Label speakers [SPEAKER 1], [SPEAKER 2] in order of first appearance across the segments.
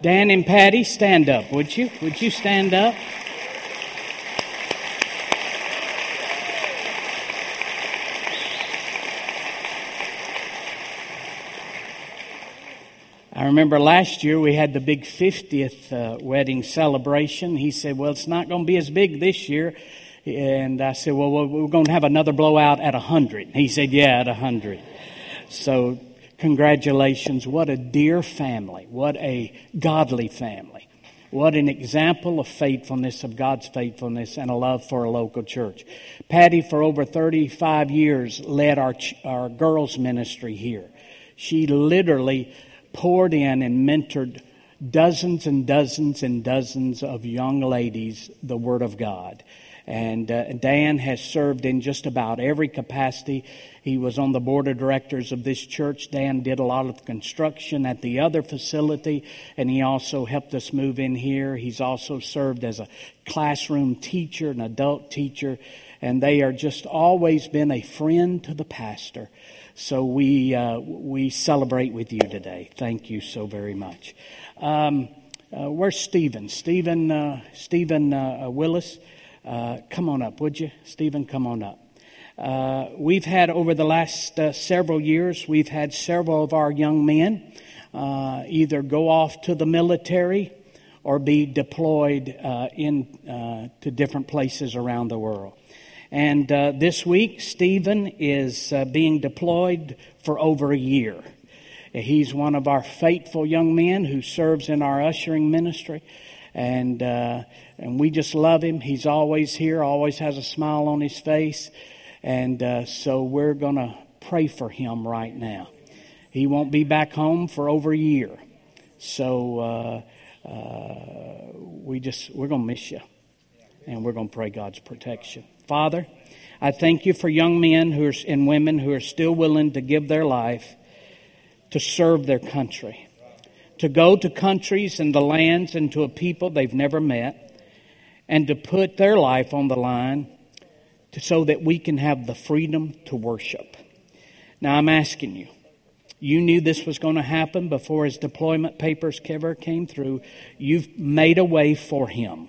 [SPEAKER 1] Dan and Patty, stand up, would you? Would you stand up? I remember last year we had the big 50th uh, wedding celebration. He said, Well, it's not going to be as big this year. And I said, Well, we're going to have another blowout at 100. He said, Yeah, at 100. So Congratulations. What a dear family. What a godly family. What an example of faithfulness, of God's faithfulness, and a love for a local church. Patty, for over 35 years, led our, our girls' ministry here. She literally poured in and mentored dozens and dozens and dozens of young ladies the Word of God. And uh, Dan has served in just about every capacity. He was on the board of directors of this church. Dan did a lot of construction at the other facility, and he also helped us move in here. He's also served as a classroom teacher, an adult teacher, and they are just always been a friend to the pastor. So we uh, we celebrate with you today. Thank you so very much. Um, uh, where's Stephen? Stephen uh, Stephen uh, Willis. Uh, come on up, would you? Stephen, come on up. Uh, we've had over the last uh, several years, we've had several of our young men uh, either go off to the military or be deployed uh, in uh, to different places around the world. And this week, Stephen is being deployed for over a year. He's one of our faithful young men who serves in our ushering ministry. And uh, and we just love him. He's always here, always has a smile on his face. And uh, so we're going to pray for him right now. He won't be back home for over a year. So uh, uh, we just, we're going to miss you. And we're going to pray God's protection. Father, I thank you for young men who are, and women who are still willing to give their life to serve their country, to go to countries and the lands and to a people they've never met and to put their life on the line to, so that we can have the freedom to worship. Now, I'm asking you, you knew this was going to happen before his deployment papers ever came through. You've made a way for him.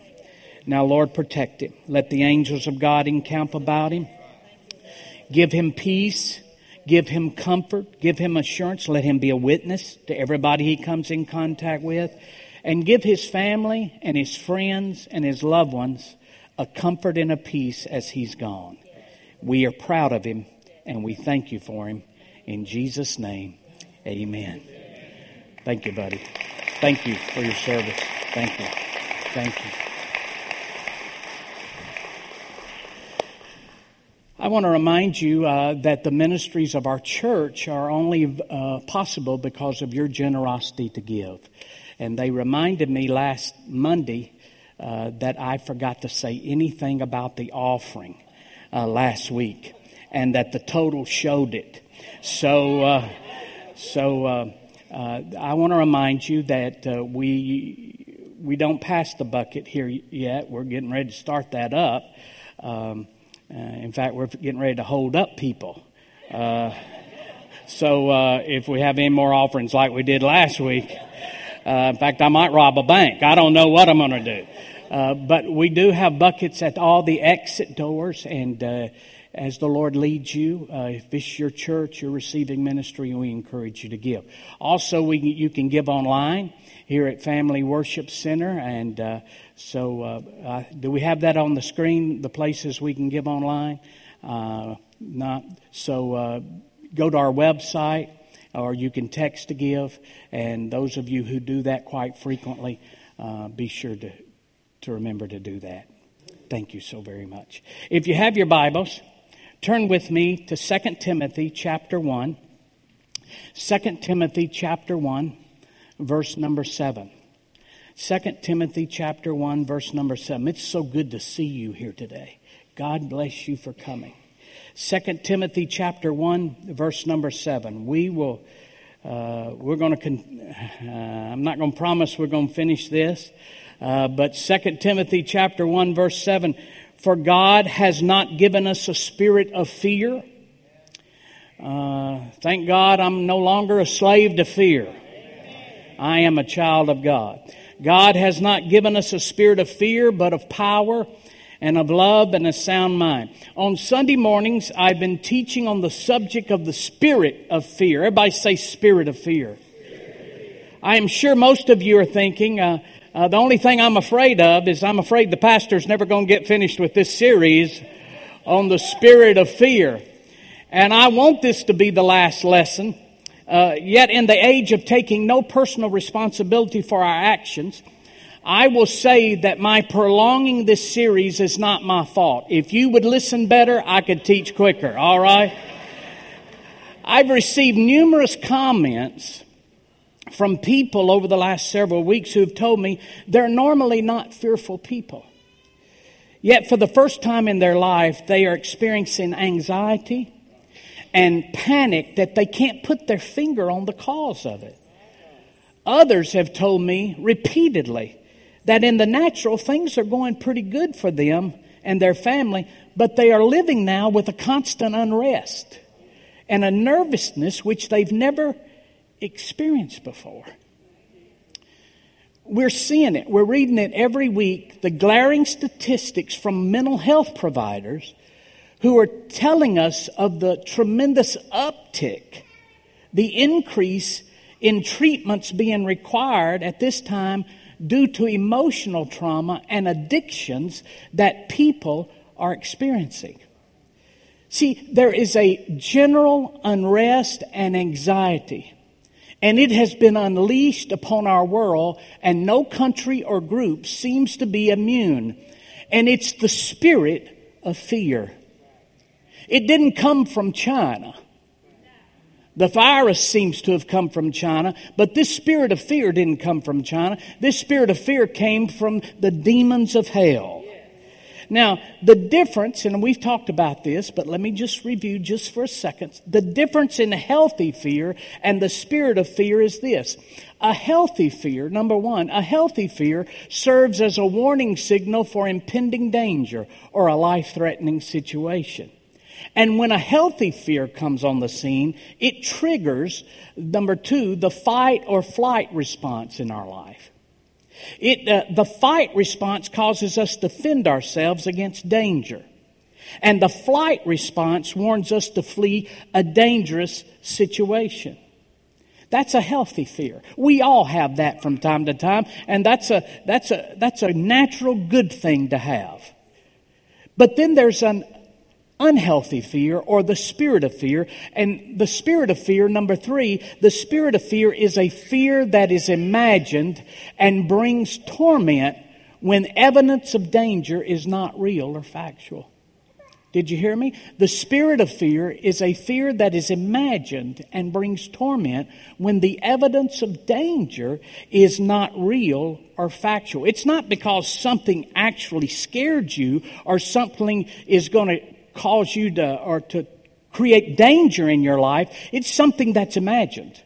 [SPEAKER 1] Now, Lord, protect him. Let the angels of God encamp about him. Give him peace. Give him comfort. Give him assurance. Let him be a witness to everybody he comes in contact with and give his family and his friends and his loved ones a comfort and a peace as he's gone. We are proud of him and we thank you for him. In Jesus' name, amen. Thank you, buddy. Thank you for your service. Thank you. Thank you. I want to remind you uh, that the ministries of our church are only uh, possible because of your generosity to give. And they reminded me last Monday uh, that I forgot to say anything about the offering uh, last week and that the total showed it. So, uh, so uh, uh, I want to remind you that uh, we, we don't pass the bucket here yet. We're getting ready to start that up. Um, in fact, we're getting ready to hold up people. So uh, if we have any more offerings like we did last week, uh, in fact, I might rob a bank. I don't know what I'm going to do. Uh, but we do have buckets at all the exit doors, and uh, as the Lord leads you, uh, if it's your church, you're receiving ministry, we encourage you to give. Also, we, you can give online here at Family Worship Center, and uh, so uh, do we have that on the screen? The places we can give online, not so. go to our website or you can text to give. And those of you who do that quite frequently, uh, be sure to, to remember to do that. Thank you so very much. If you have your Bibles, turn with me to 2 Timothy chapter 1. 2 Timothy chapter 1, verse number 7. 2 Timothy chapter 1, verse number 7. It's so good to see you here today. God bless you for coming. 2 Timothy chapter 1, verse number 7. We will, uh, we're going to, con- uh, I'm not going to promise we're going to finish this, uh, but 2 Timothy chapter 1, verse 7. For God has not given us a spirit of fear. Uh, thank God I'm no longer a slave to fear. I am a child of God. God has not given us a spirit of fear, but of power and of love and a sound mind. On Sunday mornings, I've been teaching on the subject of the spirit of fear. Everybody say spirit of fear. I am sure most of you are thinking, uh, uh, the only thing I'm afraid of is I'm afraid the pastor's never going to get finished with this series on the spirit of fear. And I want this to be the last lesson. Uh, yet, in the age of taking no personal responsibility for our actions, I will say that my prolonging this series is not my fault. If you would listen better, I could teach quicker, all right? I've received numerous comments from people over the last several weeks who've told me they're normally not fearful people. Yet, for the first time in their life, they are experiencing anxiety and panic that they can't put their finger on the cause of it. Others have told me repeatedly that in the natural things are going pretty good for them and their family, but they are living now with a constant unrest and a nervousness which they've never experienced before. We're seeing it, we're reading it every week the glaring statistics from mental health providers who are telling us of the tremendous uptick, the increase in treatments being required at this time due to emotional trauma and addictions that people are experiencing. See, there is a general unrest and anxiety, and it has been unleashed upon our world, and no country or group seems to be immune. And it's the spirit of fear. It didn't come from China. The virus seems to have come from China, but this spirit of fear didn't come from China. This spirit of fear came from the demons of hell. Now, the difference, and we've talked about this, but let me just review just for a second. The difference in healthy fear and the spirit of fear is this. A healthy fear, number one, a healthy fear serves as a warning signal for impending danger or a life threatening situation. And when a healthy fear comes on the scene, it triggers, number two, the fight or flight response in our life. It, uh, the fight response causes us to fend ourselves against danger. And the flight response warns us to flee a dangerous situation. That's a healthy fear. We all have that from time to time, and that's a, that's a, that's a natural good thing to have. But then there's an unhealthy fear or the spirit of fear. And the spirit of fear, number three, the spirit of fear is a fear that is imagined and brings torment when evidence of danger is not real or factual. Did you hear me? The spirit of fear is a fear that is imagined and brings torment when the evidence of danger is not real or factual. It's not because something actually scared you or something is going to cause you to, or to create danger in your life, it's something that's imagined.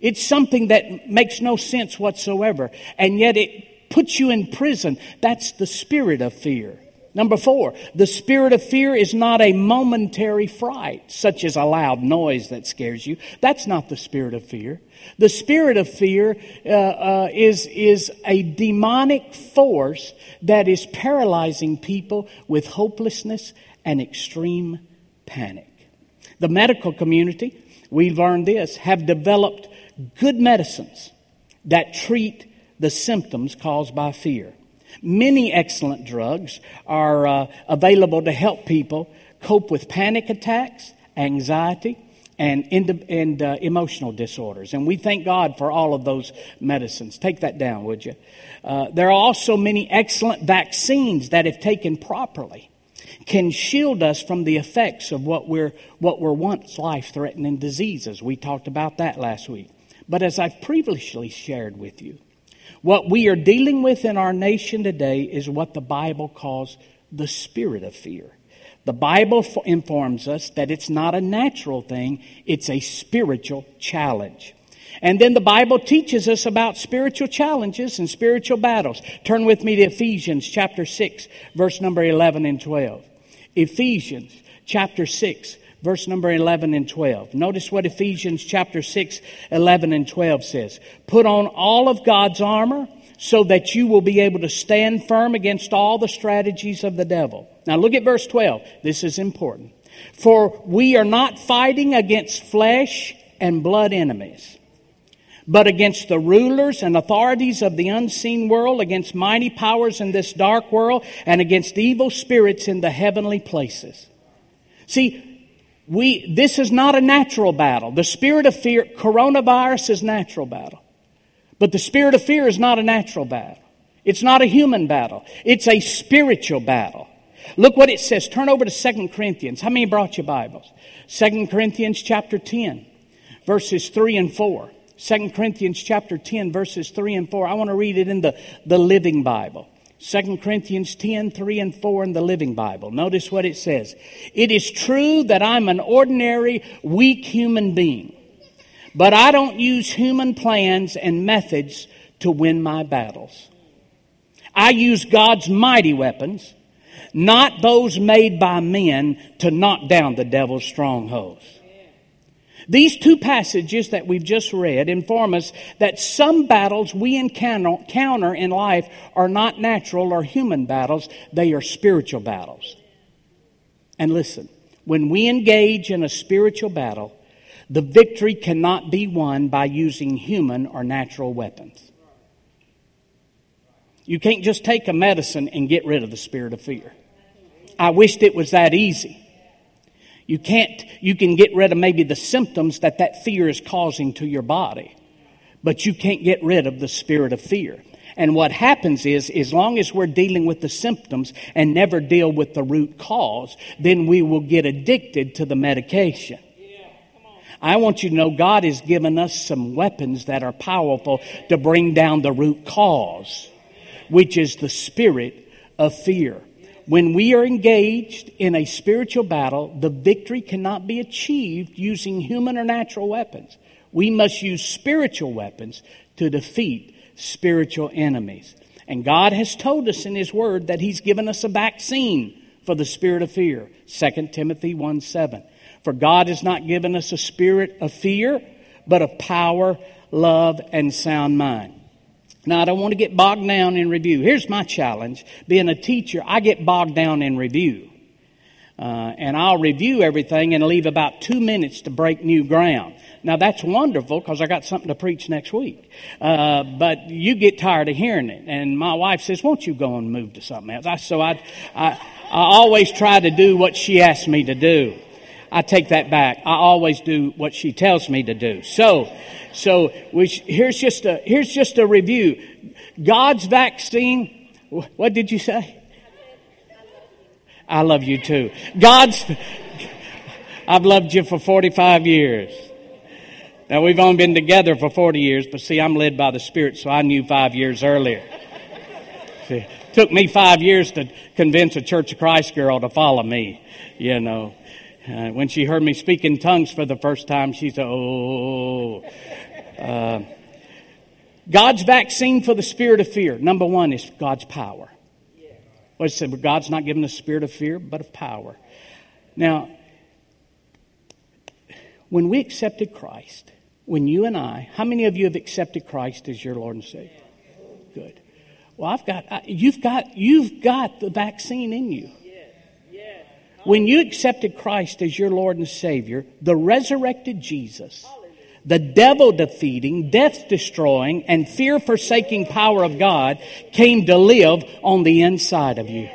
[SPEAKER 1] It's something that makes no sense whatsoever. And yet it puts you in prison. That's the spirit of fear. Number four, the spirit of fear is not a momentary fright, such as a loud noise that scares you. That's not the spirit of fear. The spirit of fear uh, uh, is, is a demonic force that is paralyzing people with hopelessness an extreme panic. The medical community, we learned this, have developed good medicines that treat the symptoms caused by fear. Many excellent drugs are uh, available to help people cope with panic attacks, anxiety, and, and uh, emotional disorders. And we thank God for all of those medicines. Take that down, would you? Uh, there are also many excellent vaccines that, if taken properly, can shield us from the effects of what we're, what were once life threatening diseases. We talked about that last week. But as I've previously shared with you, what we are dealing with in our nation today is what the Bible calls the spirit of fear. The Bible informs us that it's not a natural thing, it's a spiritual challenge. And then the Bible teaches us about spiritual challenges and spiritual battles. Turn with me to Ephesians chapter 6, verse number 11 and 12. Ephesians chapter 6, verse number 11 and 12. Notice what Ephesians chapter 6, 11 and 12 says. Put on all of God's armor so that you will be able to stand firm against all the strategies of the devil. Now look at verse 12. This is important. For we are not fighting against flesh and blood enemies but against the rulers and authorities of the unseen world, against mighty powers in this dark world, and against evil spirits in the heavenly places. See, we, this is not a natural battle. The spirit of fear, coronavirus is natural battle. But the spirit of fear is not a natural battle. It's not a human battle. It's a spiritual battle. Look what it says. Turn over to Second Corinthians. How many brought you Bibles? Second Corinthians chapter 10, verses 3 and 4. 2 Corinthians chapter 10, verses 3 and 4. I want to read it in the, the Living Bible. 2 Corinthians 10, 3 and 4 in the Living Bible. Notice what it says. It is true that I'm an ordinary, weak human being, but I don't use human plans and methods to win my battles. I use God's mighty weapons, not those made by men to knock down the devil's strongholds. These two passages that we've just read inform us that some battles we encounter in life are not natural or human battles, they are spiritual battles. And listen, when we engage in a spiritual battle, the victory cannot be won by using human or natural weapons. You can't just take a medicine and get rid of the spirit of fear. I wished it was that easy. You can't, you can get rid of maybe the symptoms that that fear is causing to your body, but you can't get rid of the spirit of fear. And what happens is, as long as we're dealing with the symptoms and never deal with the root cause, then we will get addicted to the medication. I want you to know God has given us some weapons that are powerful to bring down the root cause, which is the spirit of fear when we are engaged in a spiritual battle, the victory cannot be achieved using human or natural weapons. We must use spiritual weapons to defeat spiritual enemies. And God has told us in His Word that He's given us a vaccine for the spirit of fear. 2 Timothy 1 7. For God has not given us a spirit of fear, but of power, love, and sound mind. Now, I don't want to get bogged down in review. Here's my challenge being a teacher, I get bogged down in review. Uh, and I'll review everything and leave about two minutes to break new ground. Now, that's wonderful because I got something to preach next week. Uh, but you get tired of hearing it. And my wife says, Won't you go and move to something else? I, so I, I, I always try to do what she asks me to do. I take that back. I always do what she tells me to do. So, so we, here's just a, here's just a review. God's vaccine. What did you say?
[SPEAKER 2] I love you
[SPEAKER 1] too. God's, I've loved you for 45 years. Now we've only been together for 40 years, but see, I'm led by the Spirit, so I knew five years earlier. See, took me five years to convince a Church of Christ girl to follow me, you know. Uh, when she heard me speak in tongues for the first time, she said, Oh. Uh, God's vaccine for the spirit of fear, number one, is God's power. What well, said, God's not given the spirit of fear, but of power. Now, when we accepted Christ, when you and I, how many of you have accepted Christ as your Lord and Savior? Good. Well, I've got, I, you've got, you've got the vaccine in you. When you accepted Christ as your Lord and Savior, the resurrected Jesus, the devil defeating, death destroying, and fear forsaking power of God came to live on the inside of you.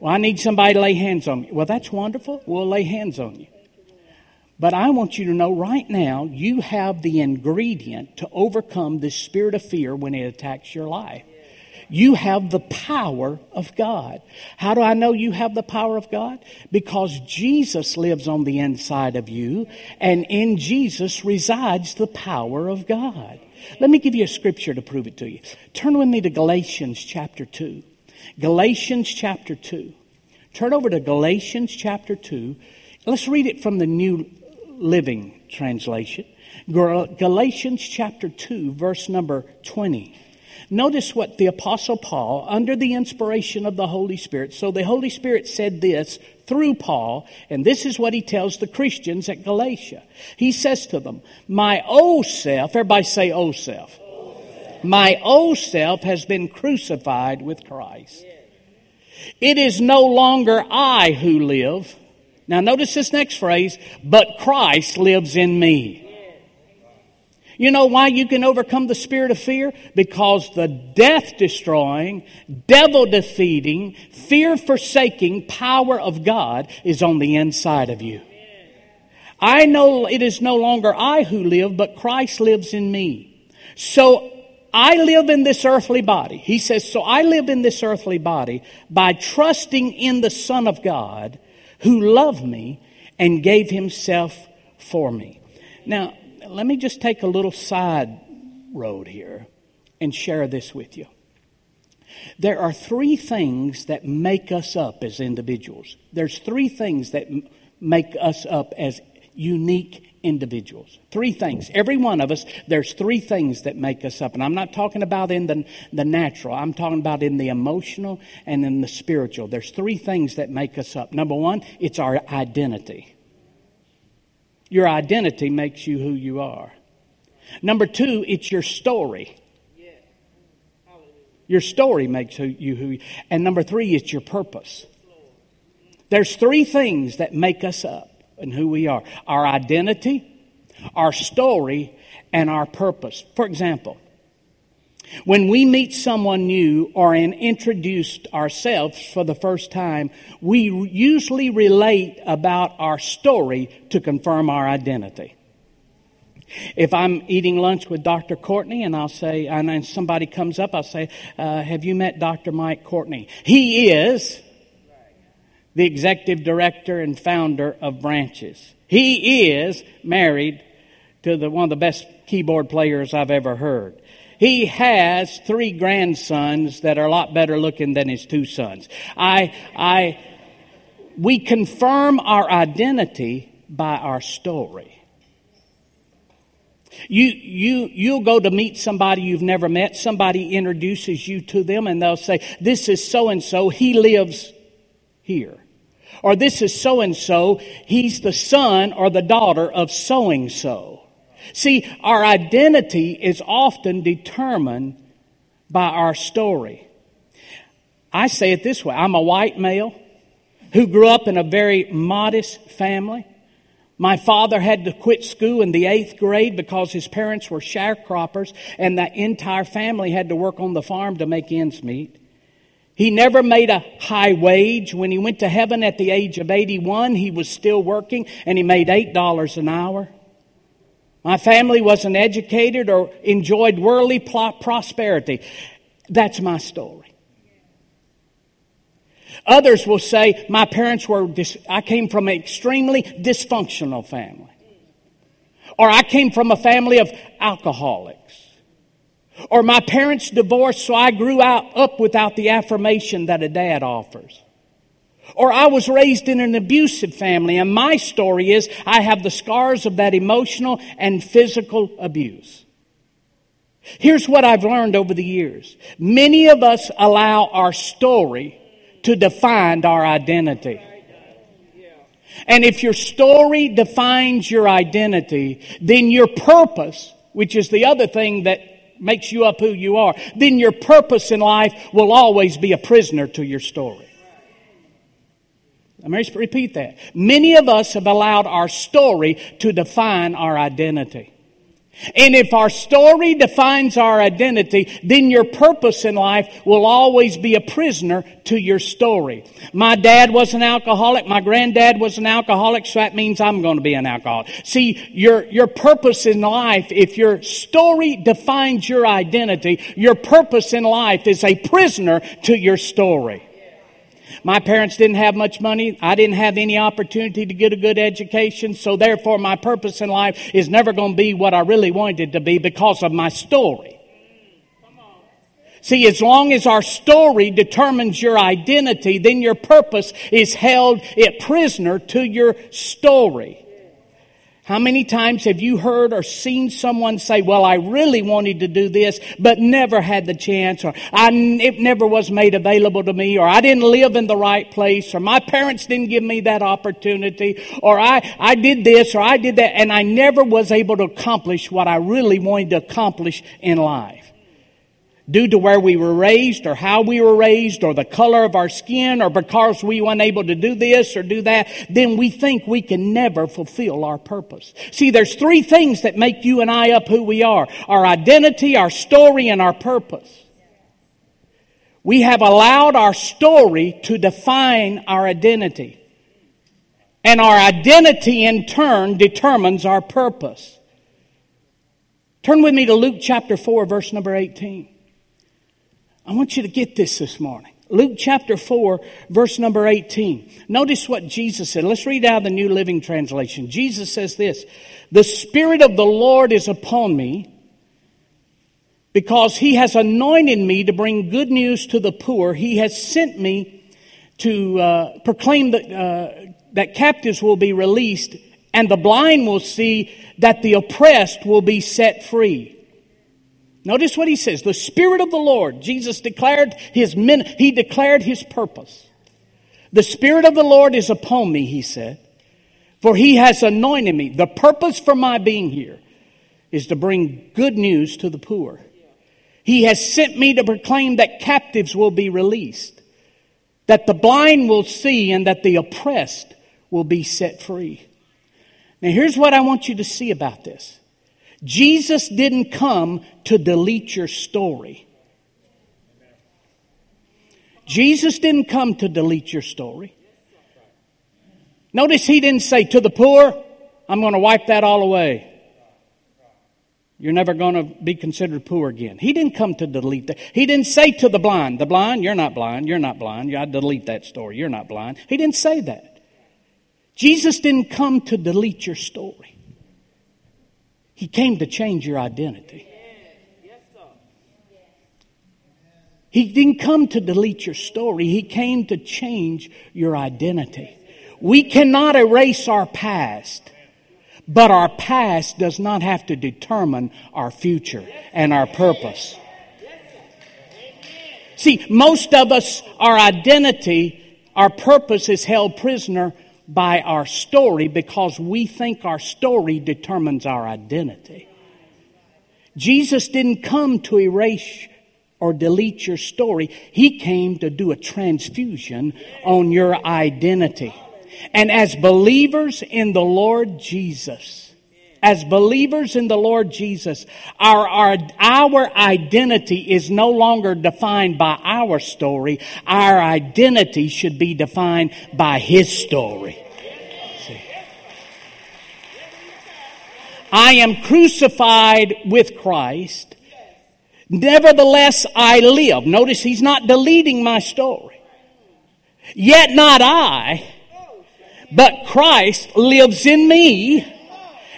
[SPEAKER 1] Well, I need somebody to lay hands on me. Well, that's wonderful. We'll lay hands on you. But I want you to know right now, you have the ingredient to overcome the spirit of fear when it attacks your life. You have the power of God. How do I know you have the power of God? Because Jesus lives on the inside of you, and in Jesus resides the power of God. Let me give you a scripture to prove it to you. Turn with me to Galatians chapter 2. Galatians chapter 2. Turn over to Galatians chapter 2. Let's read it from the New Living Translation. Galatians chapter 2, verse number 20. Notice what the Apostle Paul, under the inspiration of the Holy Spirit, so the Holy Spirit said this through Paul, and this is what he tells the Christians at Galatia. He says to them, My old self, everybody say old self. My old self has been crucified with Christ. It is no longer I who live. Now notice this next phrase, but Christ lives in me. You know why you can overcome the spirit of fear? Because the death destroying, devil defeating, fear forsaking power of God is on the inside of you. I know it is no longer I who live, but Christ lives in me. So I live in this earthly body. He says, So I live in this earthly body by trusting in the Son of God who loved me and gave himself for me. Now, let me just take a little side road here and share this with you. There are three things that make us up as individuals. There's three things that m- make us up as unique individuals. Three things. Every one of us, there's three things that make us up. And I'm not talking about in the, the natural, I'm talking about in the emotional and in the spiritual. There's three things that make us up. Number one, it's our identity. Your identity makes you who you are. Number two, it's your story. Your story makes you who you And number three, it's your purpose. There's three things that make us up and who we are our identity, our story, and our purpose. For example, when we meet someone new or introduce ourselves for the first time, we usually relate about our story to confirm our identity. If I'm eating lunch with Dr. Courtney and I'll say, and then somebody comes up, I'll say, uh, Have you met Dr. Mike Courtney? He is the executive director and founder of Branches. He is married to the, one of the best keyboard players I've ever heard. He has three grandsons that are a lot better looking than his two sons. I, I, we confirm our identity by our story. You, you, you'll go to meet somebody you've never met. Somebody introduces you to them and they'll say, This is so and so. He lives here. Or this is so and so. He's the son or the daughter of so and so. See, our identity is often determined by our story. I say it this way I'm a white male who grew up in a very modest family. My father had to quit school in the eighth grade because his parents were sharecroppers and the entire family had to work on the farm to make ends meet. He never made a high wage. When he went to heaven at the age of 81, he was still working and he made $8 an hour. My family wasn't educated or enjoyed worldly prosperity. That's my story. Others will say, My parents were, dis- I came from an extremely dysfunctional family. Or I came from a family of alcoholics. Or my parents divorced, so I grew out, up without the affirmation that a dad offers. Or I was raised in an abusive family, and my story is I have the scars of that emotional and physical abuse. Here's what I've learned over the years many of us allow our story to define our identity. And if your story defines your identity, then your purpose, which is the other thing that makes you up who you are, then your purpose in life will always be a prisoner to your story. Let me repeat that. Many of us have allowed our story to define our identity. And if our story defines our identity, then your purpose in life will always be a prisoner to your story. My dad was an alcoholic. My granddad was an alcoholic, so that means I'm going to be an alcoholic. See, your, your purpose in life, if your story defines your identity, your purpose in life is a prisoner to your story. My parents didn't have much money. I didn't have any opportunity to get a good education. So therefore, my purpose in life is never going to be what I really wanted it to be because of my story. See, as long as our story determines your identity, then your purpose is held prisoner to your story. How many times have you heard or seen someone say, well, I really wanted to do this, but never had the chance, or I, it never was made available to me, or I didn't live in the right place, or my parents didn't give me that opportunity, or I, I did this, or I did that, and I never was able to accomplish what I really wanted to accomplish in life due to where we were raised or how we were raised or the color of our skin or because we were unable to do this or do that, then we think we can never fulfill our purpose. See, there's three things that make you and I up who we are. Our identity, our story, and our purpose. We have allowed our story to define our identity. And our identity in turn determines our purpose. Turn with me to Luke chapter 4, verse number 18. I want you to get this this morning. Luke chapter 4, verse number 18. Notice what Jesus said. Let's read out the New Living Translation. Jesus says this The Spirit of the Lord is upon me because He has anointed me to bring good news to the poor. He has sent me to uh, proclaim that, uh, that captives will be released and the blind will see, that the oppressed will be set free Notice what he says. The Spirit of the Lord, Jesus declared his men, he declared his purpose. The Spirit of the Lord is upon me, he said, for he has anointed me. The purpose for my being here is to bring good news to the poor. He has sent me to proclaim that captives will be released, that the blind will see, and that the oppressed will be set free. Now, here's what I want you to see about this Jesus didn't come to delete your story. Jesus didn't come to delete your story. Notice he didn't say, To the poor, I'm going to wipe that all away. You're never going to be considered poor again. He didn't come to delete that. He didn't say to the blind, The blind, you're not blind, you're not blind, I delete that story, you're not blind. He didn't say that. Jesus didn't come to delete your story, He came to change your identity. He didn't come to delete your story, He came to change your identity. We cannot erase our past, but our past does not have to determine our future and our purpose. See, most of us, our identity, our purpose is held prisoner by our story because we think our story determines our identity. Jesus didn't come to erase or delete your story. He came to do a transfusion on your identity. And as believers in the Lord Jesus, as believers in the Lord Jesus, our, our, our identity is no longer defined by our story. Our identity should be defined by His story. I am crucified with Christ. Nevertheless, I live. Notice he's not deleting my story. Yet not I, but Christ lives in me.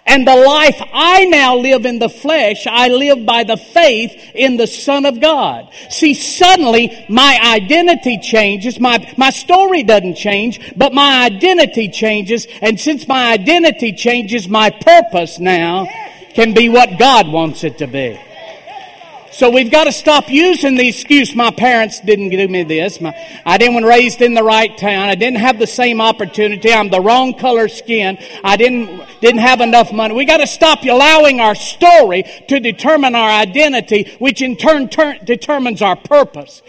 [SPEAKER 1] And the life I now live in the flesh, I live by the faith in the Son of God. See, suddenly my identity changes. My, my story doesn't change, but my identity changes. And since my identity changes, my purpose now can be what God wants it to be. So we've got to stop using the excuse, my parents didn't give me this. My, I didn't raised in the right town. I didn't have the same opportunity. I'm the wrong color skin. I didn't, didn't have enough money. We got to stop allowing our story to determine our identity, which in turn determines our purpose.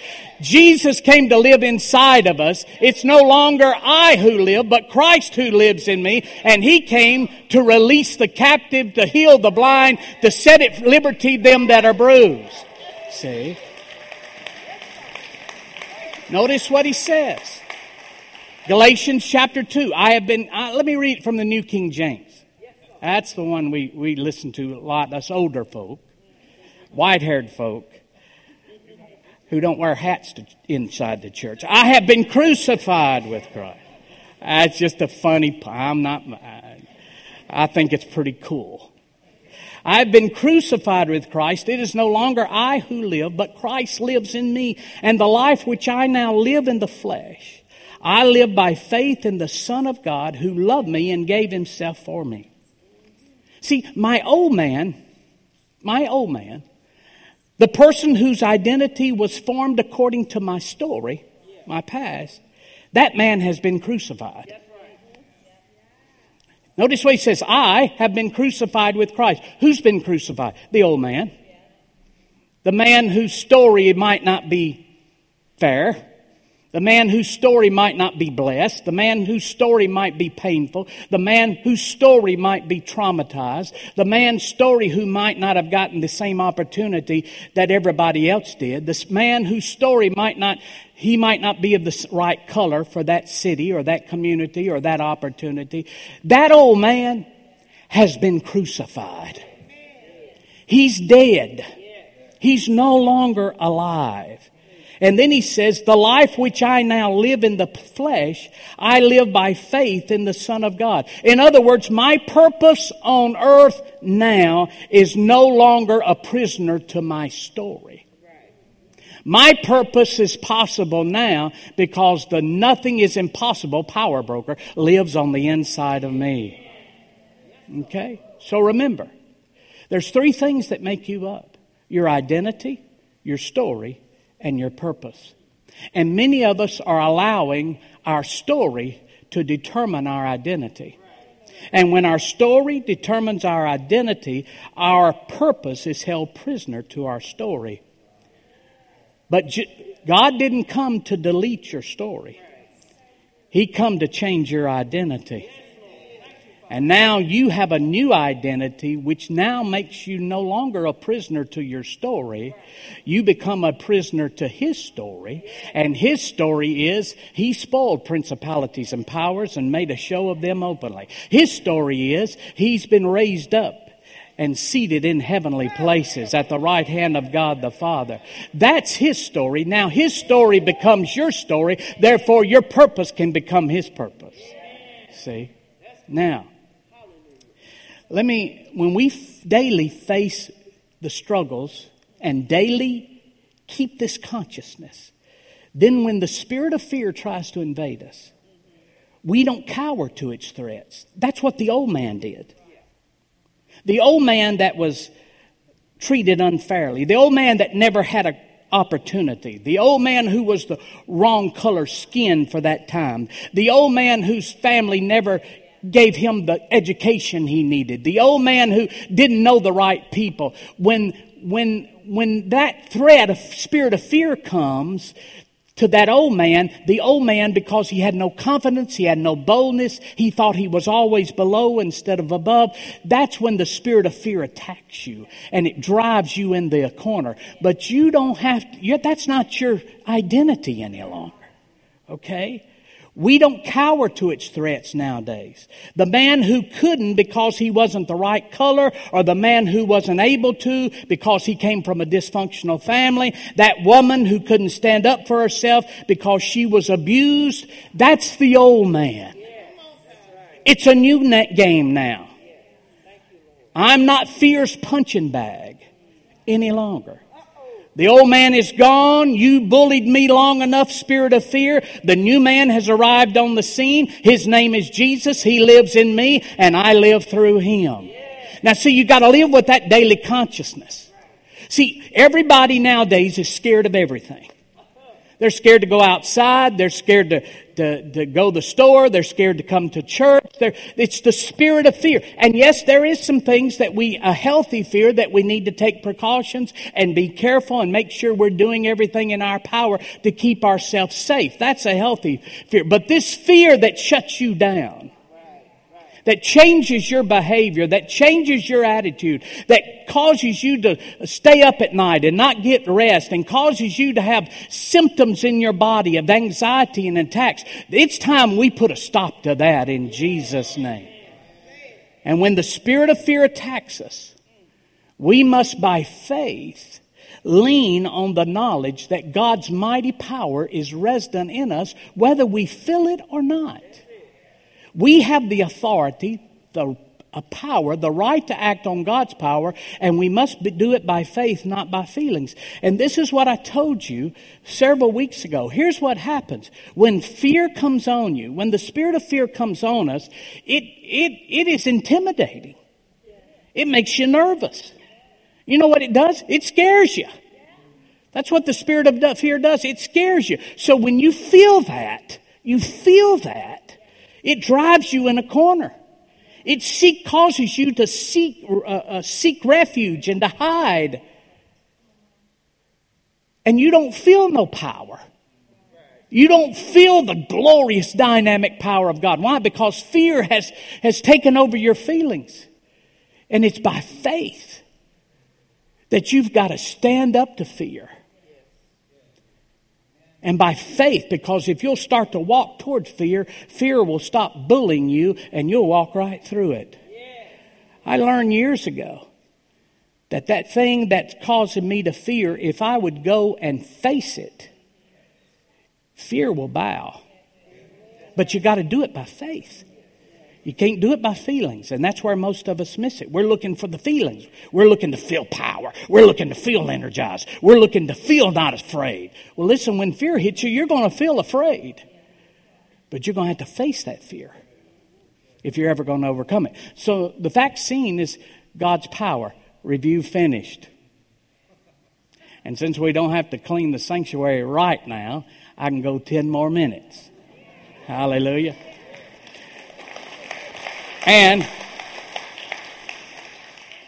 [SPEAKER 1] Jesus came to live inside of us. It's no longer I who live, but Christ who lives in me. And He came to release the captive, to heal the blind, to set at liberty them that are bruised. See? Notice what He says. Galatians chapter 2. I have been, uh, let me read from the New King James. That's the one we, we listen to a lot, us older folk, white haired folk who don't wear hats to, inside the church. I have been crucified with Christ. That's just a funny. I'm not. I, I think it's pretty cool. I have been crucified with Christ. It is no longer I who live, but Christ lives in me. And the life which I now live in the flesh, I live by faith in the Son of God who loved me and gave himself for me. See, my old man, my old man the person whose identity was formed according to my story, my past, that man has been crucified. Notice what he says I have been crucified with Christ. Who's been crucified? The old man. The man whose story might not be fair the man whose story might not be blessed, the man whose story might be painful, the man whose story might be traumatized, the man's story who might not have gotten the same opportunity that everybody else did, this man whose story might not, he might not be of the right color for that city or that community or that opportunity. That old man has been crucified. He's dead. He's no longer alive. And then he says, The life which I now live in the flesh, I live by faith in the Son of God. In other words, my purpose on earth now is no longer a prisoner to my story. My purpose is possible now because the nothing is impossible power broker lives on the inside of me. Okay? So remember, there's three things that make you up your identity, your story, and your purpose. And many of us are allowing our story to determine our identity. And when our story determines our identity, our purpose is held prisoner to our story. But God didn't come to delete your story. He come to change your identity. And now you have a new identity, which now makes you no longer a prisoner to your story. You become a prisoner to his story. And his story is he spoiled principalities and powers and made a show of them openly. His story is he's been raised up and seated in heavenly places at the right hand of God the Father. That's his story. Now his story becomes your story. Therefore, your purpose can become his purpose. See? Now, let me, when we daily face the struggles and daily keep this consciousness, then when the spirit of fear tries to invade us, we don't cower to its threats. That's what the old man did. The old man that was treated unfairly, the old man that never had an opportunity, the old man who was the wrong color skin for that time, the old man whose family never gave him the education he needed. The old man who didn't know the right people. When, when, when that threat of spirit of fear comes, to that old man, the old man, because he had no confidence, he had no boldness, he thought he was always below instead of above. That's when the spirit of fear attacks you and it drives you in the corner. But you don't have, to, that's not your identity any longer. Okay? We don't cower to its threats nowadays. The man who couldn't because he wasn't the right color or the man who wasn't able to because he came from a dysfunctional family, that woman who couldn't stand up for herself because she was abused, that's the old man. It's a new net game now. I'm not fear's punching bag any longer. The old man is gone. You bullied me long enough, spirit of fear. The new man has arrived on the scene. His name is Jesus. He lives in me and I live through him. Now see, you gotta live with that daily consciousness. See, everybody nowadays is scared of everything. They're scared to go outside. They're scared to, to, to go to the store. They're scared to come to church. They're, it's the spirit of fear. And yes, there is some things that we, a healthy fear that we need to take precautions and be careful and make sure we're doing everything in our power to keep ourselves safe. That's a healthy fear. But this fear that shuts you down, that changes your behavior, that changes your attitude, that causes you to stay up at night and not get rest and causes you to have symptoms in your body of anxiety and attacks. It's time we put a stop to that in Jesus' name. And when the spirit of fear attacks us, we must by faith lean on the knowledge that God's mighty power is resident in us, whether we feel it or not. We have the authority, the a power, the right to act on God's power, and we must be, do it by faith, not by feelings. And this is what I told you several weeks ago. Here's what happens. When fear comes on you, when the spirit of fear comes on us, it, it, it is intimidating. It makes you nervous. You know what it does? It scares you. That's what the spirit of fear does. It scares you. So when you feel that, you feel that, it drives you in a corner. It seek, causes you to seek, uh, uh, seek refuge and to hide. And you don't feel no power. You don't feel the glorious dynamic power of God. Why? Because fear has, has taken over your feelings. And it's by faith that you've got to stand up to fear and by faith, because if you'll start to walk toward fear, fear will stop bullying you and you'll walk right through it. Yeah. I learned years ago that that thing that's causing me to fear, if I would go and face it, fear will bow. But you got to do it by faith. You can't do it by feelings, and that's where most of us miss it. We're looking for the feelings. We're looking to feel power. We're looking to feel energized. We're looking to feel not afraid. Well, listen, when fear hits you, you're going to feel afraid, but you're going to have to face that fear if you're ever going to overcome it. So the vaccine is God's power. Review finished. And since we don't have to clean the sanctuary right now, I can go 10 more minutes. Hallelujah. And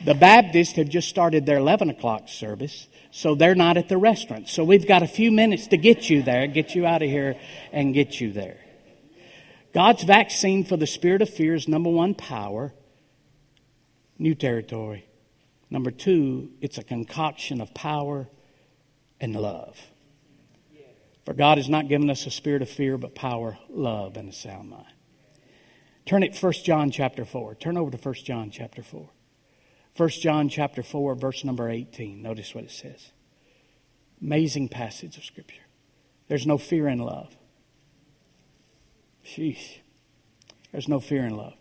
[SPEAKER 1] the Baptists have just started their 11 o'clock service, so they're not at the restaurant. So we've got a few minutes to get you there, get you out of here, and get you there. God's vaccine for the spirit of fear is number one, power, new territory. Number two, it's a concoction of power and love. For God has not given us a spirit of fear, but power, love, and a sound mind. Turn it 1 John chapter 4. Turn over to 1 John chapter 4. 1 John chapter 4, verse number 18. Notice what it says. Amazing passage of Scripture. There's no fear in love. Sheesh. There's no fear in love.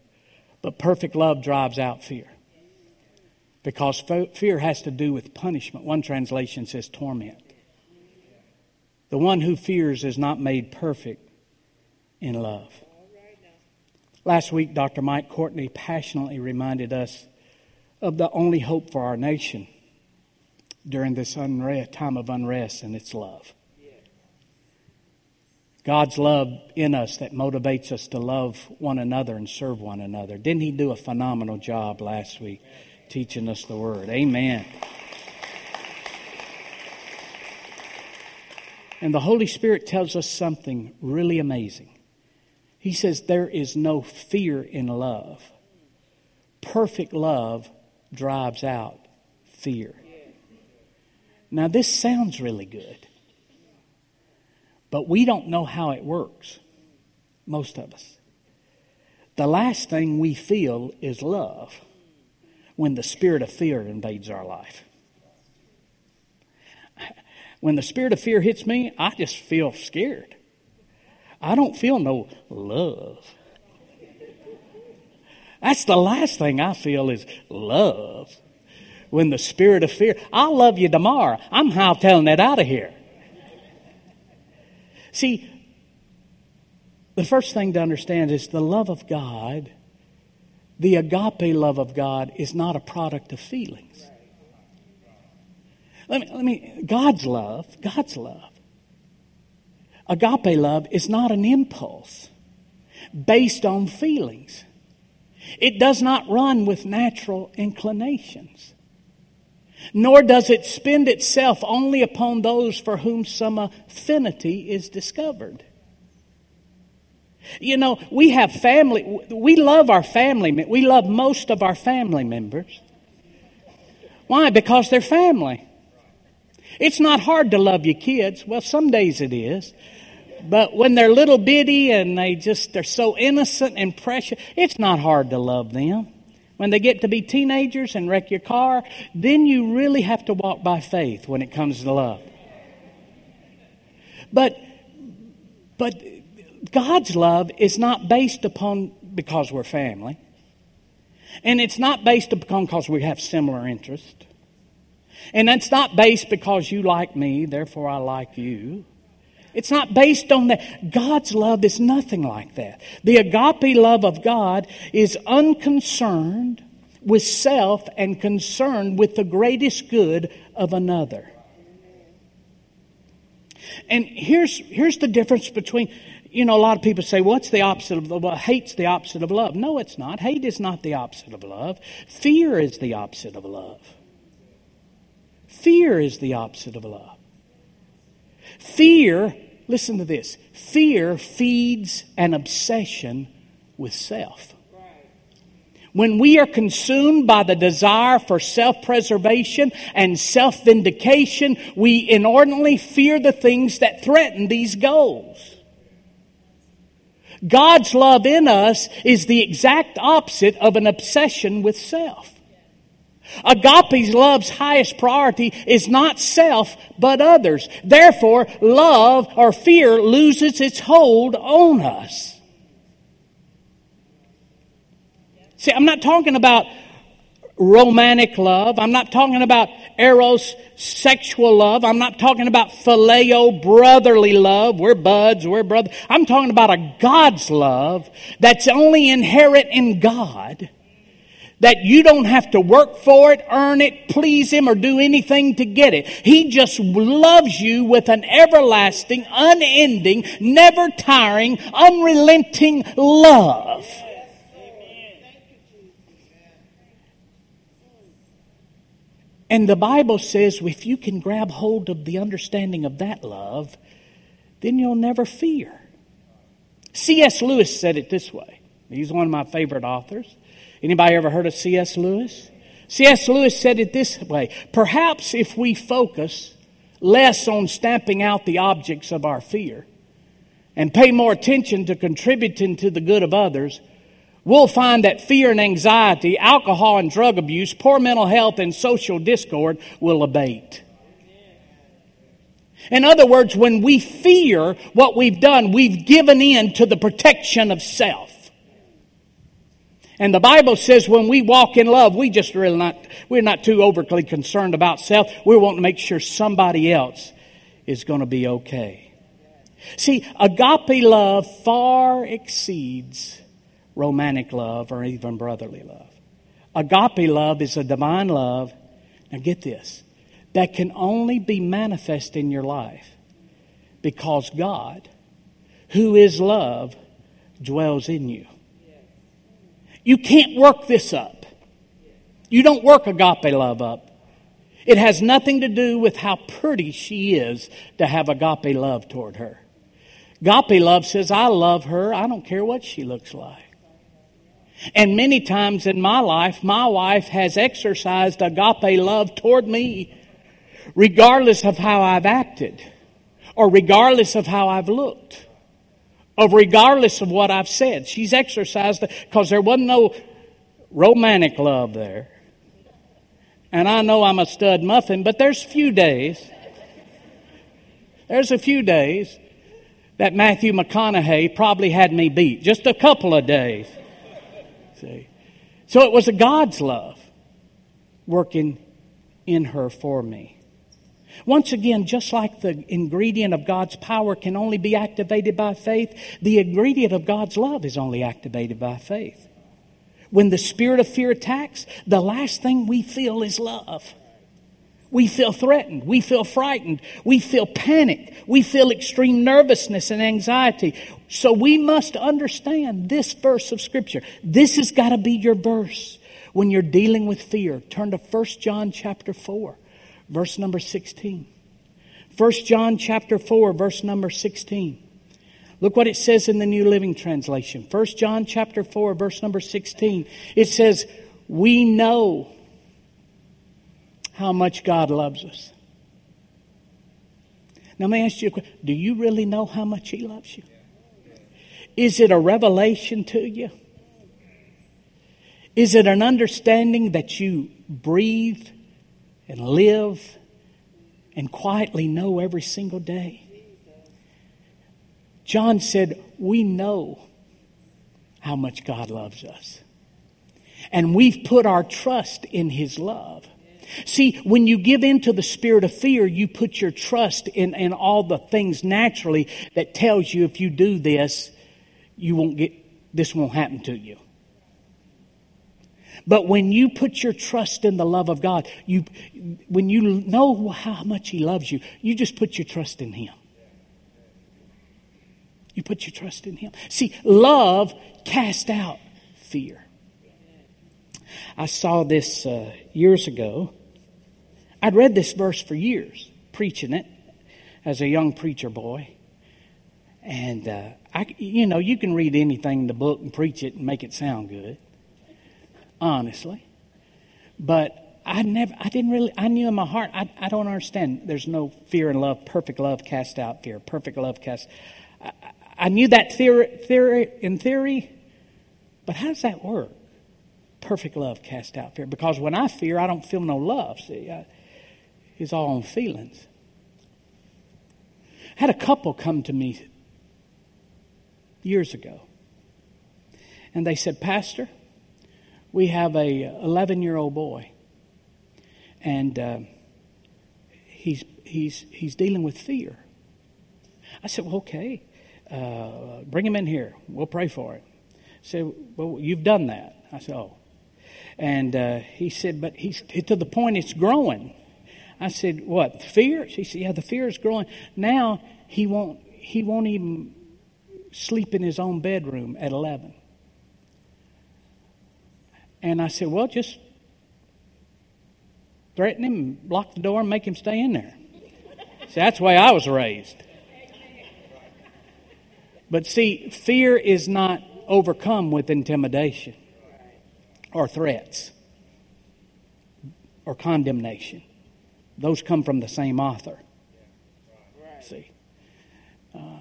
[SPEAKER 1] But perfect love drives out fear. Because fear has to do with punishment. One translation says torment. The one who fears is not made perfect in love. Last week, Dr. Mike Courtney passionately reminded us of the only hope for our nation during this unrest, time of unrest, and it's love. God's love in us that motivates us to love one another and serve one another. Didn't he do a phenomenal job last week teaching us the word? Amen. And the Holy Spirit tells us something really amazing. He says, There is no fear in love. Perfect love drives out fear. Now, this sounds really good, but we don't know how it works, most of us. The last thing we feel is love when the spirit of fear invades our life. When the spirit of fear hits me, I just feel scared. I don't feel no love. That's the last thing I feel is love. When the spirit of fear, I'll love you tomorrow. I'm how telling that out of here. See, the first thing to understand is the love of God, the agape love of God, is not a product of feelings. Let me, let me, God's love, God's love Agape love is not an impulse based on feelings. It does not run with natural inclinations, nor does it spend itself only upon those for whom some affinity is discovered. You know, we have family, we love our family, we love most of our family members. Why? Because they're family. It's not hard to love your kids. Well, some days it is. But when they're little bitty and they just, they're so innocent and precious, it's not hard to love them. When they get to be teenagers and wreck your car, then you really have to walk by faith when it comes to love. But, but God's love is not based upon because we're family. And it's not based upon because we have similar interests. And it's not based because you like me, therefore I like you. It's not based on that. God's love is nothing like that. The agape love of God is unconcerned with self and concerned with the greatest good of another. And here's, here's the difference between, you know, a lot of people say, what's the opposite of love? Well, hate's the opposite of love. No, it's not. Hate is not the opposite of love. Fear is the opposite of love. Fear is the opposite of love. Fear, listen to this fear feeds an obsession with self. When we are consumed by the desire for self preservation and self vindication, we inordinately fear the things that threaten these goals. God's love in us is the exact opposite of an obsession with self. Agape's love's highest priority is not self, but others. Therefore, love or fear loses its hold on us. See, I'm not talking about romantic love. I'm not talking about eros sexual love. I'm not talking about phileo brotherly love. We're buds, we're brother. I'm talking about a God's love that's only inherent in God that you don't have to work for it, earn it, please Him, or do anything to get it. He just loves you with an everlasting, unending, never tiring, unrelenting love. And the Bible says if you can grab hold of the understanding of that love, then you'll never fear. C.S. Lewis said it this way. He's one of my favorite authors. Anybody ever heard of C.S. Lewis? C.S. Lewis said it this way Perhaps if we focus less on stamping out the objects of our fear and pay more attention to contributing to the good of others, we'll find that fear and anxiety, alcohol and drug abuse, poor mental health, and social discord will abate. In other words, when we fear what we've done, we've given in to the protection of self. And the Bible says when we walk in love, we just really not, we're not too overly concerned about self. We want to make sure somebody else is going to be okay. See, agape love far exceeds romantic love or even brotherly love. Agape love is a divine love. Now get this that can only be manifest in your life because God, who is love, dwells in you. You can't work this up. You don't work agape love up. It has nothing to do with how pretty she is to have agape love toward her. Agape love says, I love her. I don't care what she looks like. And many times in my life, my wife has exercised agape love toward me, regardless of how I've acted or regardless of how I've looked of regardless of what I've said. She's exercised because there wasn't no romantic love there. And I know I'm a stud muffin, but there's a few days. There's a few days that Matthew McConaughey probably had me beat. Just a couple of days. See? So it was a God's love working in her for me. Once again, just like the ingredient of God's power can only be activated by faith, the ingredient of God's love is only activated by faith. When the spirit of fear attacks, the last thing we feel is love. We feel threatened. We feel frightened. We feel panic. We feel extreme nervousness and anxiety. So we must understand this verse of scripture. This has got to be your verse when you're dealing with fear. Turn to 1 John chapter 4 verse number 16. 1 John chapter 4, verse number 16. Look what it says in the New Living Translation. 1 John chapter 4, verse number 16. It says, We know how much God loves us. Now, let me ask you a question. Do you really know how much He loves you? Is it a revelation to you? Is it an understanding that you breathe and live and quietly know every single day. John said, We know how much God loves us. And we've put our trust in His love. See, when you give in to the spirit of fear, you put your trust in, in all the things naturally that tells you if you do this, you won't get, this won't happen to you. But when you put your trust in the love of God, you, when you know how much He loves you, you just put your trust in Him. You put your trust in Him. See, love cast out fear. I saw this uh, years ago. I'd read this verse for years, preaching it as a young preacher boy. And, uh, I, you know, you can read anything in the book and preach it and make it sound good honestly. But I never, I didn't really, I knew in my heart, I, I don't understand. There's no fear in love. Perfect love cast out fear. Perfect love cast. I, I knew that theory, theory, in theory, but how does that work? Perfect love cast out fear. Because when I fear, I don't feel no love. See, I, it's all on feelings. I had a couple come to me years ago, and they said, Pastor, we have a 11 year old boy, and uh, he's he's he's dealing with fear. I said, well, okay, uh, bring him in here. We'll pray for it. I said, well, you've done that. I said, oh, and uh, he said, but he's to the point it's growing. I said, what fear? She said, yeah, the fear is growing. Now he won't he won't even sleep in his own bedroom at 11. And I said, Well, just threaten him, lock the door, and make him stay in there. see, that's the way I was raised. But see, fear is not overcome with intimidation or threats or condemnation. Those come from the same author. See? Uh,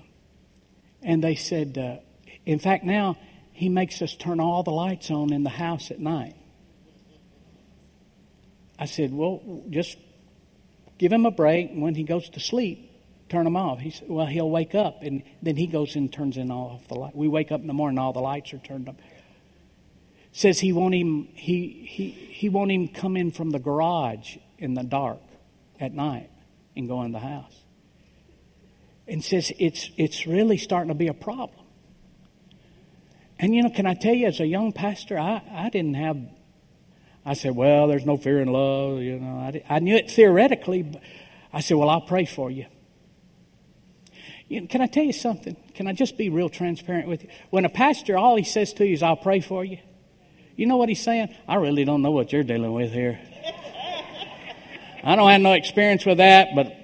[SPEAKER 1] and they said, uh, in fact, now he makes us turn all the lights on in the house at night. I said, Well, just give him a break. When he goes to sleep, turn them off. He said, Well, he'll wake up. And then he goes and turns in all off the light. We wake up in the morning, all the lights are turned up. Says he won't even he he he won't even come in from the garage in the dark at night and go in the house. And says it's it's really starting to be a problem. And you know, can I tell you, as a young pastor, I, I didn't have, I said, well, there's no fear in love. You know, I, I knew it theoretically. But I said, well, I'll pray for you. you know, can I tell you something? Can I just be real transparent with you? When a pastor, all he says to you is, I'll pray for you. You know what he's saying? I really don't know what you're dealing with here. I don't have no experience with that, but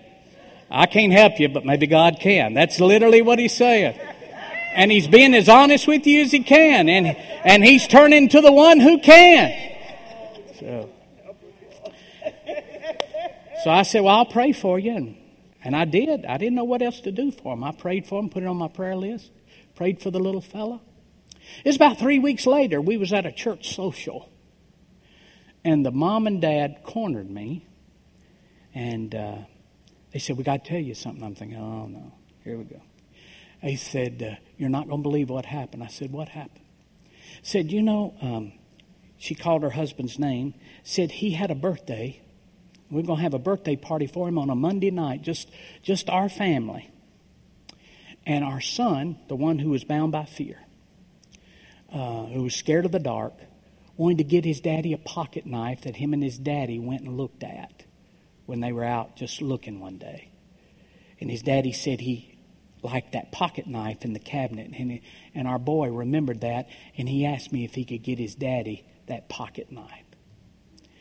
[SPEAKER 1] I can't help you, but maybe God can. That's literally what he's saying. And he's being as honest with you as he can. And, and he's turning to the one who can. So, so I said, Well, I'll pray for you. And, and I did. I didn't know what else to do for him. I prayed for him, put it on my prayer list, prayed for the little fella. It's about three weeks later, we was at a church social. And the mom and dad cornered me. And uh, they said, We got to tell you something. I'm thinking, Oh, no. Here we go. They said, uh, you're not going to believe what happened. I said, What happened? Said, You know, um, she called her husband's name, said he had a birthday. We're going to have a birthday party for him on a Monday night, just, just our family. And our son, the one who was bound by fear, uh, who was scared of the dark, wanted to get his daddy a pocket knife that him and his daddy went and looked at when they were out just looking one day. And his daddy said he like that pocket knife in the cabinet. And, and our boy remembered that, and he asked me if he could get his daddy that pocket knife.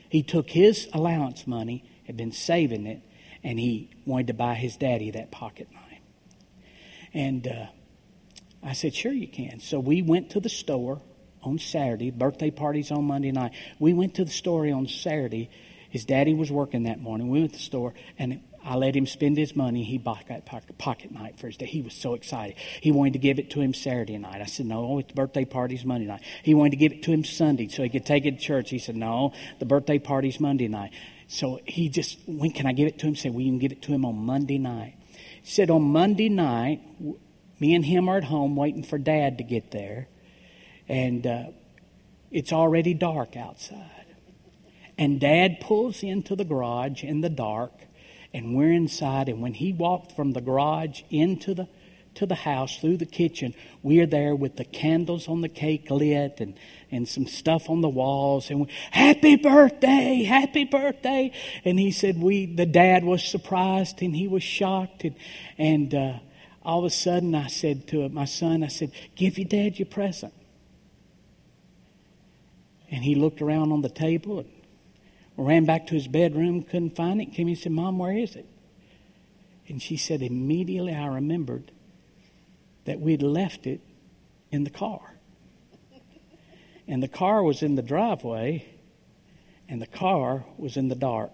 [SPEAKER 1] He took his allowance money, had been saving it, and he wanted to buy his daddy that pocket knife. And uh, I said, Sure, you can. So we went to the store on Saturday, birthday parties on Monday night. We went to the store on Saturday. His daddy was working that morning. We went to the store, and I let him spend his money. He bought that pocket, knife for his day. He was so excited. He wanted to give it to him Saturday night. I said, no, it's birthday party's Monday night. He wanted to give it to him Sunday so he could take it to church. He said, no, the birthday party's Monday night. So he just, when can I give it to him? Said, we can give it to him on Monday night. He said, on Monday night, me and him are at home waiting for dad to get there. And uh, it's already dark outside. And dad pulls into the garage in the dark and we're inside. And when he walked from the garage into the to the house through the kitchen, we are there with the candles on the cake lit and, and some stuff on the walls and we, happy birthday, happy birthday. And he said we the dad was surprised and he was shocked and and uh, all of a sudden I said to my son, I said, give your dad your present. And he looked around on the table and Ran back to his bedroom, couldn't find it. Came and said, Mom, where is it? And she said, Immediately I remembered that we'd left it in the car. And the car was in the driveway, and the car was in the dark.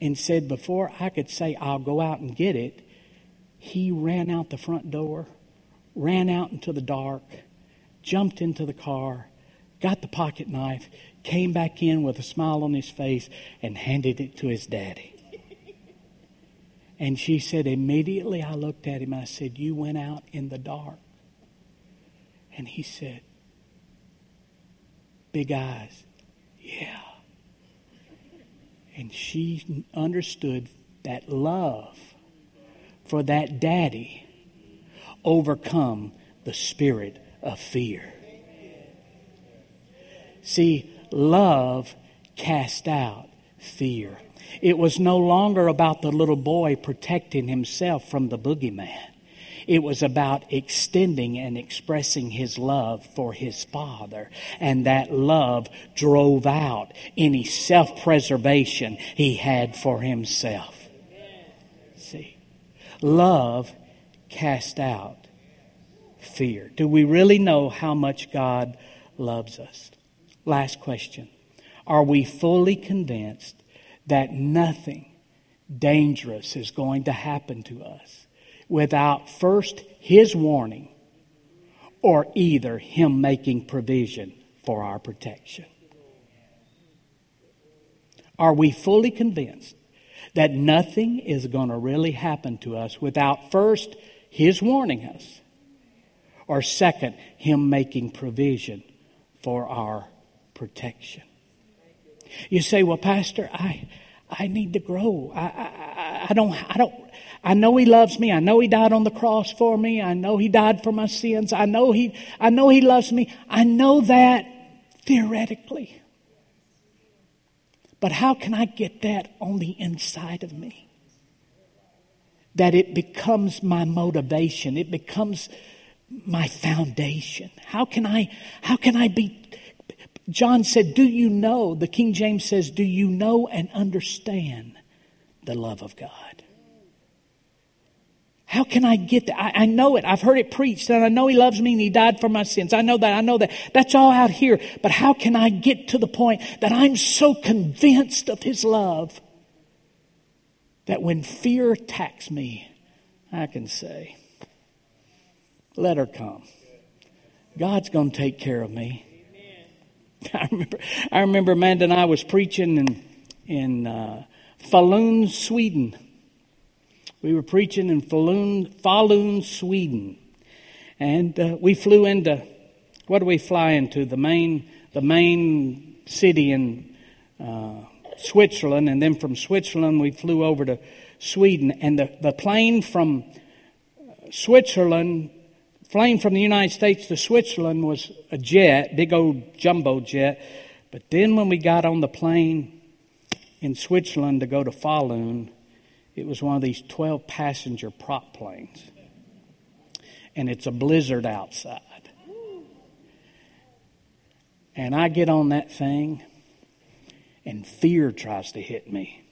[SPEAKER 1] And said, Before I could say, I'll go out and get it, he ran out the front door, ran out into the dark, jumped into the car, got the pocket knife, came back in with a smile on his face and handed it to his daddy. And she said, Immediately I looked at him. I said, You went out in the dark. And he said, Big eyes, yeah. And she understood that love for that daddy overcome the spirit of fear. See, love cast out fear. It was no longer about the little boy protecting himself from the boogeyman. It was about extending and expressing his love for his father. And that love drove out any self preservation he had for himself. See, love cast out fear. Do we really know how much God loves us? Last question Are we fully convinced that nothing dangerous is going to happen to us without first His warning or either Him making provision for our protection? Are we fully convinced that nothing is going to really happen to us without first His warning us, or second, Him making provision for our protection. You say, well, Pastor, I, I need to grow. I, I, I don't, I don't, I know He loves me. I know He died on the cross for me. I know He died for my sins. I know He, I know He loves me. I know that theoretically. But how can I get that on the inside of me? That it becomes my motivation. It becomes my foundation. How can I, how can I be John said, Do you know? The King James says, Do you know and understand the love of God? How can I get that? I, I, know it. I've heard it preached, and I know He loves me and He died for my sins. I know that. I know that. That's all out here. But how can I get to the point that I'm so convinced of His love that when fear attacks me, I can say, Let her come. God's going to take care of me. I remember, I remember Amanda and I was preaching in, in uh, Falun, Sweden. We were preaching in Falun, Falun Sweden. And uh, we flew into, what do we fly into? The main, the main city in uh, Switzerland. And then from Switzerland, we flew over to Sweden. And the, the plane from Switzerland flying from the United States to Switzerland was a jet, big old jumbo jet. But then when we got on the plane in Switzerland to go to Falun, it was one of these 12 passenger prop planes. And it's a blizzard outside. And I get on that thing, and fear tries to hit me.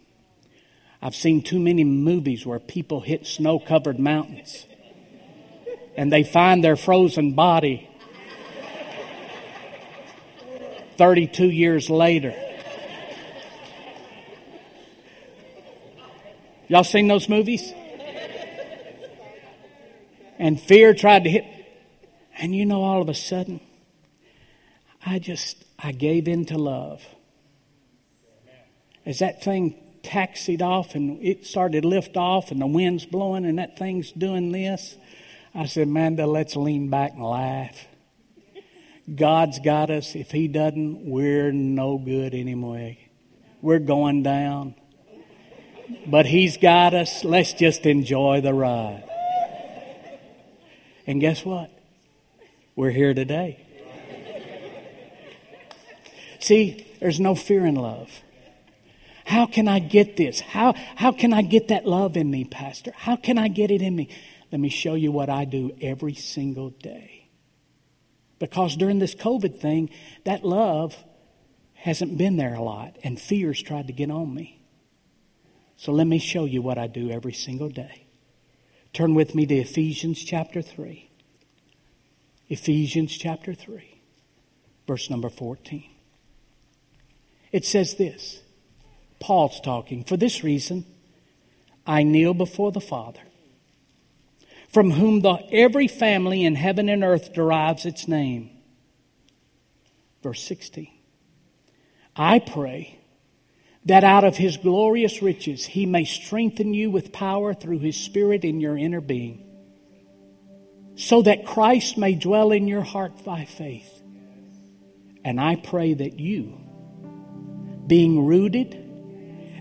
[SPEAKER 1] I've seen too many movies where people hit snow covered mountains and they find their frozen body 32 years later. Y'all seen those movies? And fear tried to hit. And you know, all of a sudden, I just, I gave in to love. As that thing taxied off and it started lift off and the wind's blowing and that thing's doing this, I said, Amanda, let's lean back and laugh. God's got us. If He doesn't, we're no good anyway. We're going down. But He's got us. Let's just enjoy the ride. And guess what? We're here today. See, there's no fear in love. How can I get this? How, how can I get that love in me, Pastor? How can I get it in me? Let me show you what I do every single day. Because during this COVID thing, that love hasn't been there a lot, and fear's tried to get on me. So let me show you what I do every single day. Turn with me to Ephesians chapter 3. Ephesians chapter 3, verse number 14. It says this Paul's talking, for this reason, I kneel before the Father from whom the, every family in heaven and earth derives its name. Verse sixty. I pray that out of his glorious riches he may strengthen you with power through his Spirit in your inner being, so that Christ may dwell in your heart by faith. And I pray that you, being rooted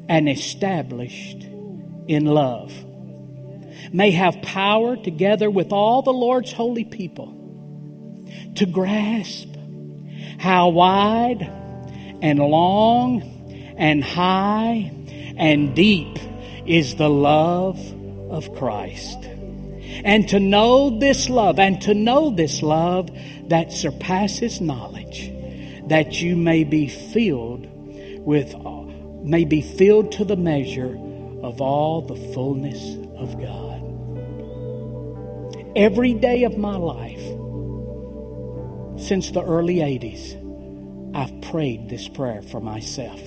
[SPEAKER 1] and established in love, may have power together with all the Lord's holy people to grasp how wide and long and high and deep is the love of Christ. And to know this love, and to know this love that surpasses knowledge, that you may be filled with, may be filled to the measure of all the fullness of God every day of my life since the early 80s, I've prayed this prayer for myself.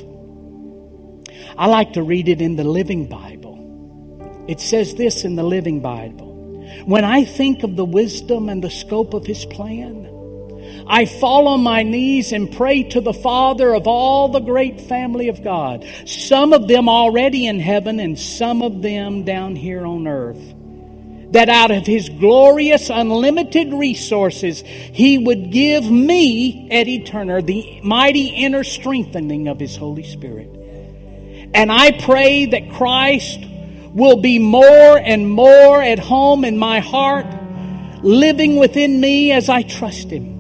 [SPEAKER 1] I like to read it in the Living Bible. It says this in the Living Bible When I think of the wisdom and the scope of His plan, I fall on my knees and pray to the Father of all the great family of God, some of them already in heaven and some of them down here on earth that out of his glorious unlimited resources he would give me eddie turner the mighty inner strengthening of his holy spirit and i pray that christ will be more and more at home in my heart living within me as i trust him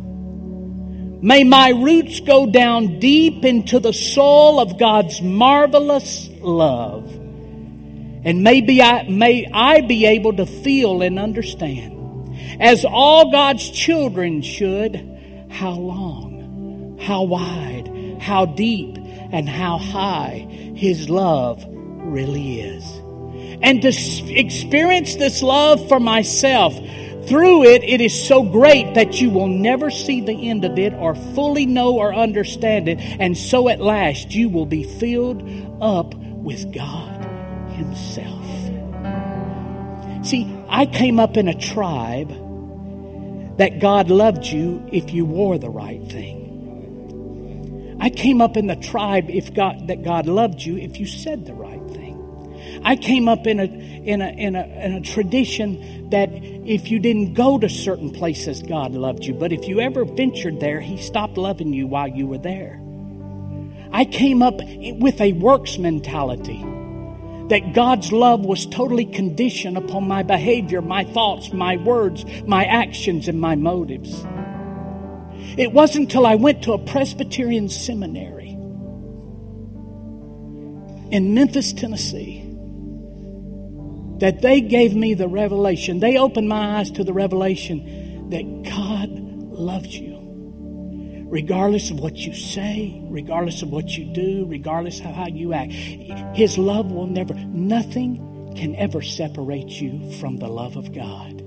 [SPEAKER 1] May my roots go down deep into the soul of God's marvelous love and maybe I, may I be able to feel and understand, as all God's children should, how long, how wide, how deep, and how high His love really is. And to experience this love for myself, through it, it is so great that you will never see the end of it or fully know or understand it. And so at last, you will be filled up with God himself. See, I came up in a tribe that God loved you if you wore the right thing. I came up in the tribe if God, that God loved you if you said the right thing. I came up in a, in, a, in, a, in a tradition that if you didn't go to certain places, God loved you. But if you ever ventured there, He stopped loving you while you were there. I came up with a works mentality that God's love was totally conditioned upon my behavior, my thoughts, my words, my actions, and my motives. It wasn't until I went to a Presbyterian seminary in Memphis, Tennessee, that they gave me the revelation. They opened my eyes to the revelation that God loves you regardless of what you say, regardless of what you do, regardless of how you act. His love will never, nothing can ever separate you from the love of God.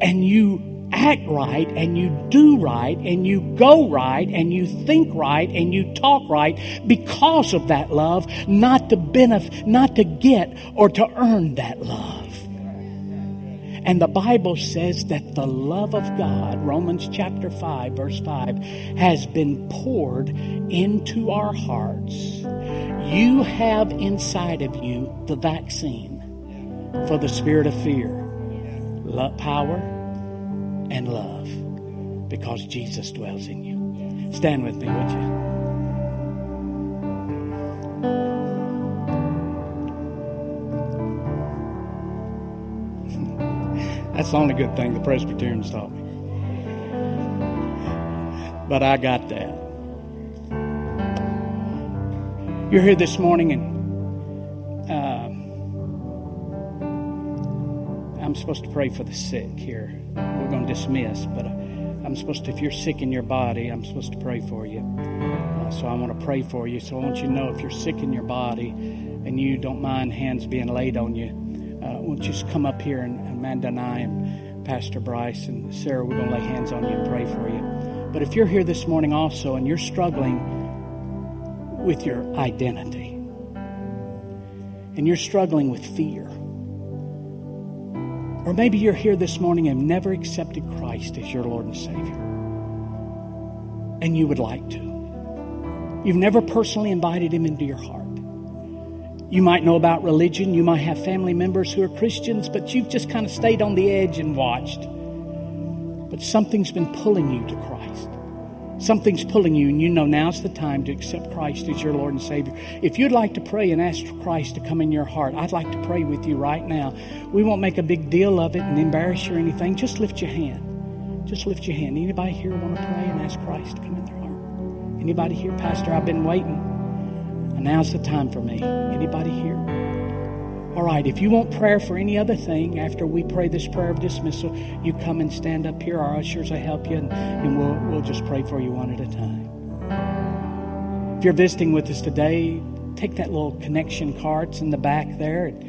[SPEAKER 1] And you act right, and you do right, and you go right, and you think right, and you talk right because of that love, not to benefit, not to get or to earn that love. And the Bible says that the love of God, Romans chapter 5, verse 5, has been poured into our hearts. You have inside of you the vaccine for the spirit of fear, love, power, and love because Jesus dwells in you. Stand with me, would you? That's the only good thing the Presbyterians taught me. But I got that. You're here this morning, and uh, I'm supposed to pray for the sick here. We're going to dismiss, but uh, I'm supposed to, if you're sick in your body, I'm supposed to pray for you. Uh, so I want to pray for you. So I want you to know if you're sick in your body and you don't mind hands being laid on you, won't you just come up here and Amanda and I and Pastor Bryce and Sarah, we're going to lay hands on you and pray for you. But if you're here this morning also and you're struggling with your identity and you're struggling with fear, or maybe you're here this morning and never accepted Christ as your Lord and Savior, and you would like to. You've never personally invited Him into your heart. You might know about religion, you might have family members who are Christians, but you've just kind of stayed on the edge and watched. But something's been pulling you to Christ. Something's pulling you, and you know now's the time to accept Christ as your Lord and Savior. If you'd like to pray and ask Christ to come in your heart, I'd like to pray with you right now. We won't make a big deal of it and embarrass you or anything. Just lift your hand. Just lift your hand. Anybody here want to pray and ask Christ to come in their heart? Anybody here, Pastor? I've been waiting. And now's the time for me. Anybody here? All right, if you want prayer for any other thing after we pray this prayer of dismissal, you come and stand up here. Our ushers will help you, and, and we'll, we'll just pray for you one at a time. If you're visiting with us today, take that little connection card. It's in the back there. And,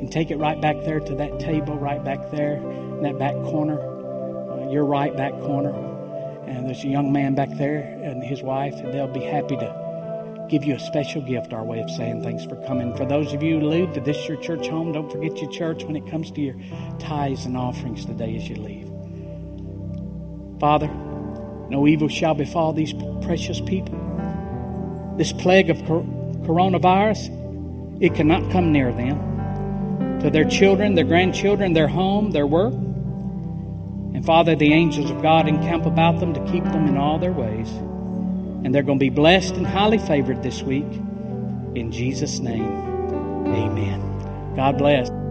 [SPEAKER 1] and take it right back there to that table right back there in that back corner, uh, your right back corner. And there's a young man back there and his wife, and they'll be happy to give you a special gift, our way of saying thanks for coming. For those of you who leave to this your church home, don't forget your church when it comes to your tithes and offerings today as you leave. Father, no evil shall befall these precious people. This plague of coronavirus, it cannot come near them. To their children, their grandchildren, their home, their work. And Father, the angels of God encamp about them to keep them in all their ways. And they're going to be blessed and highly favored this week. In Jesus' name, amen. God bless.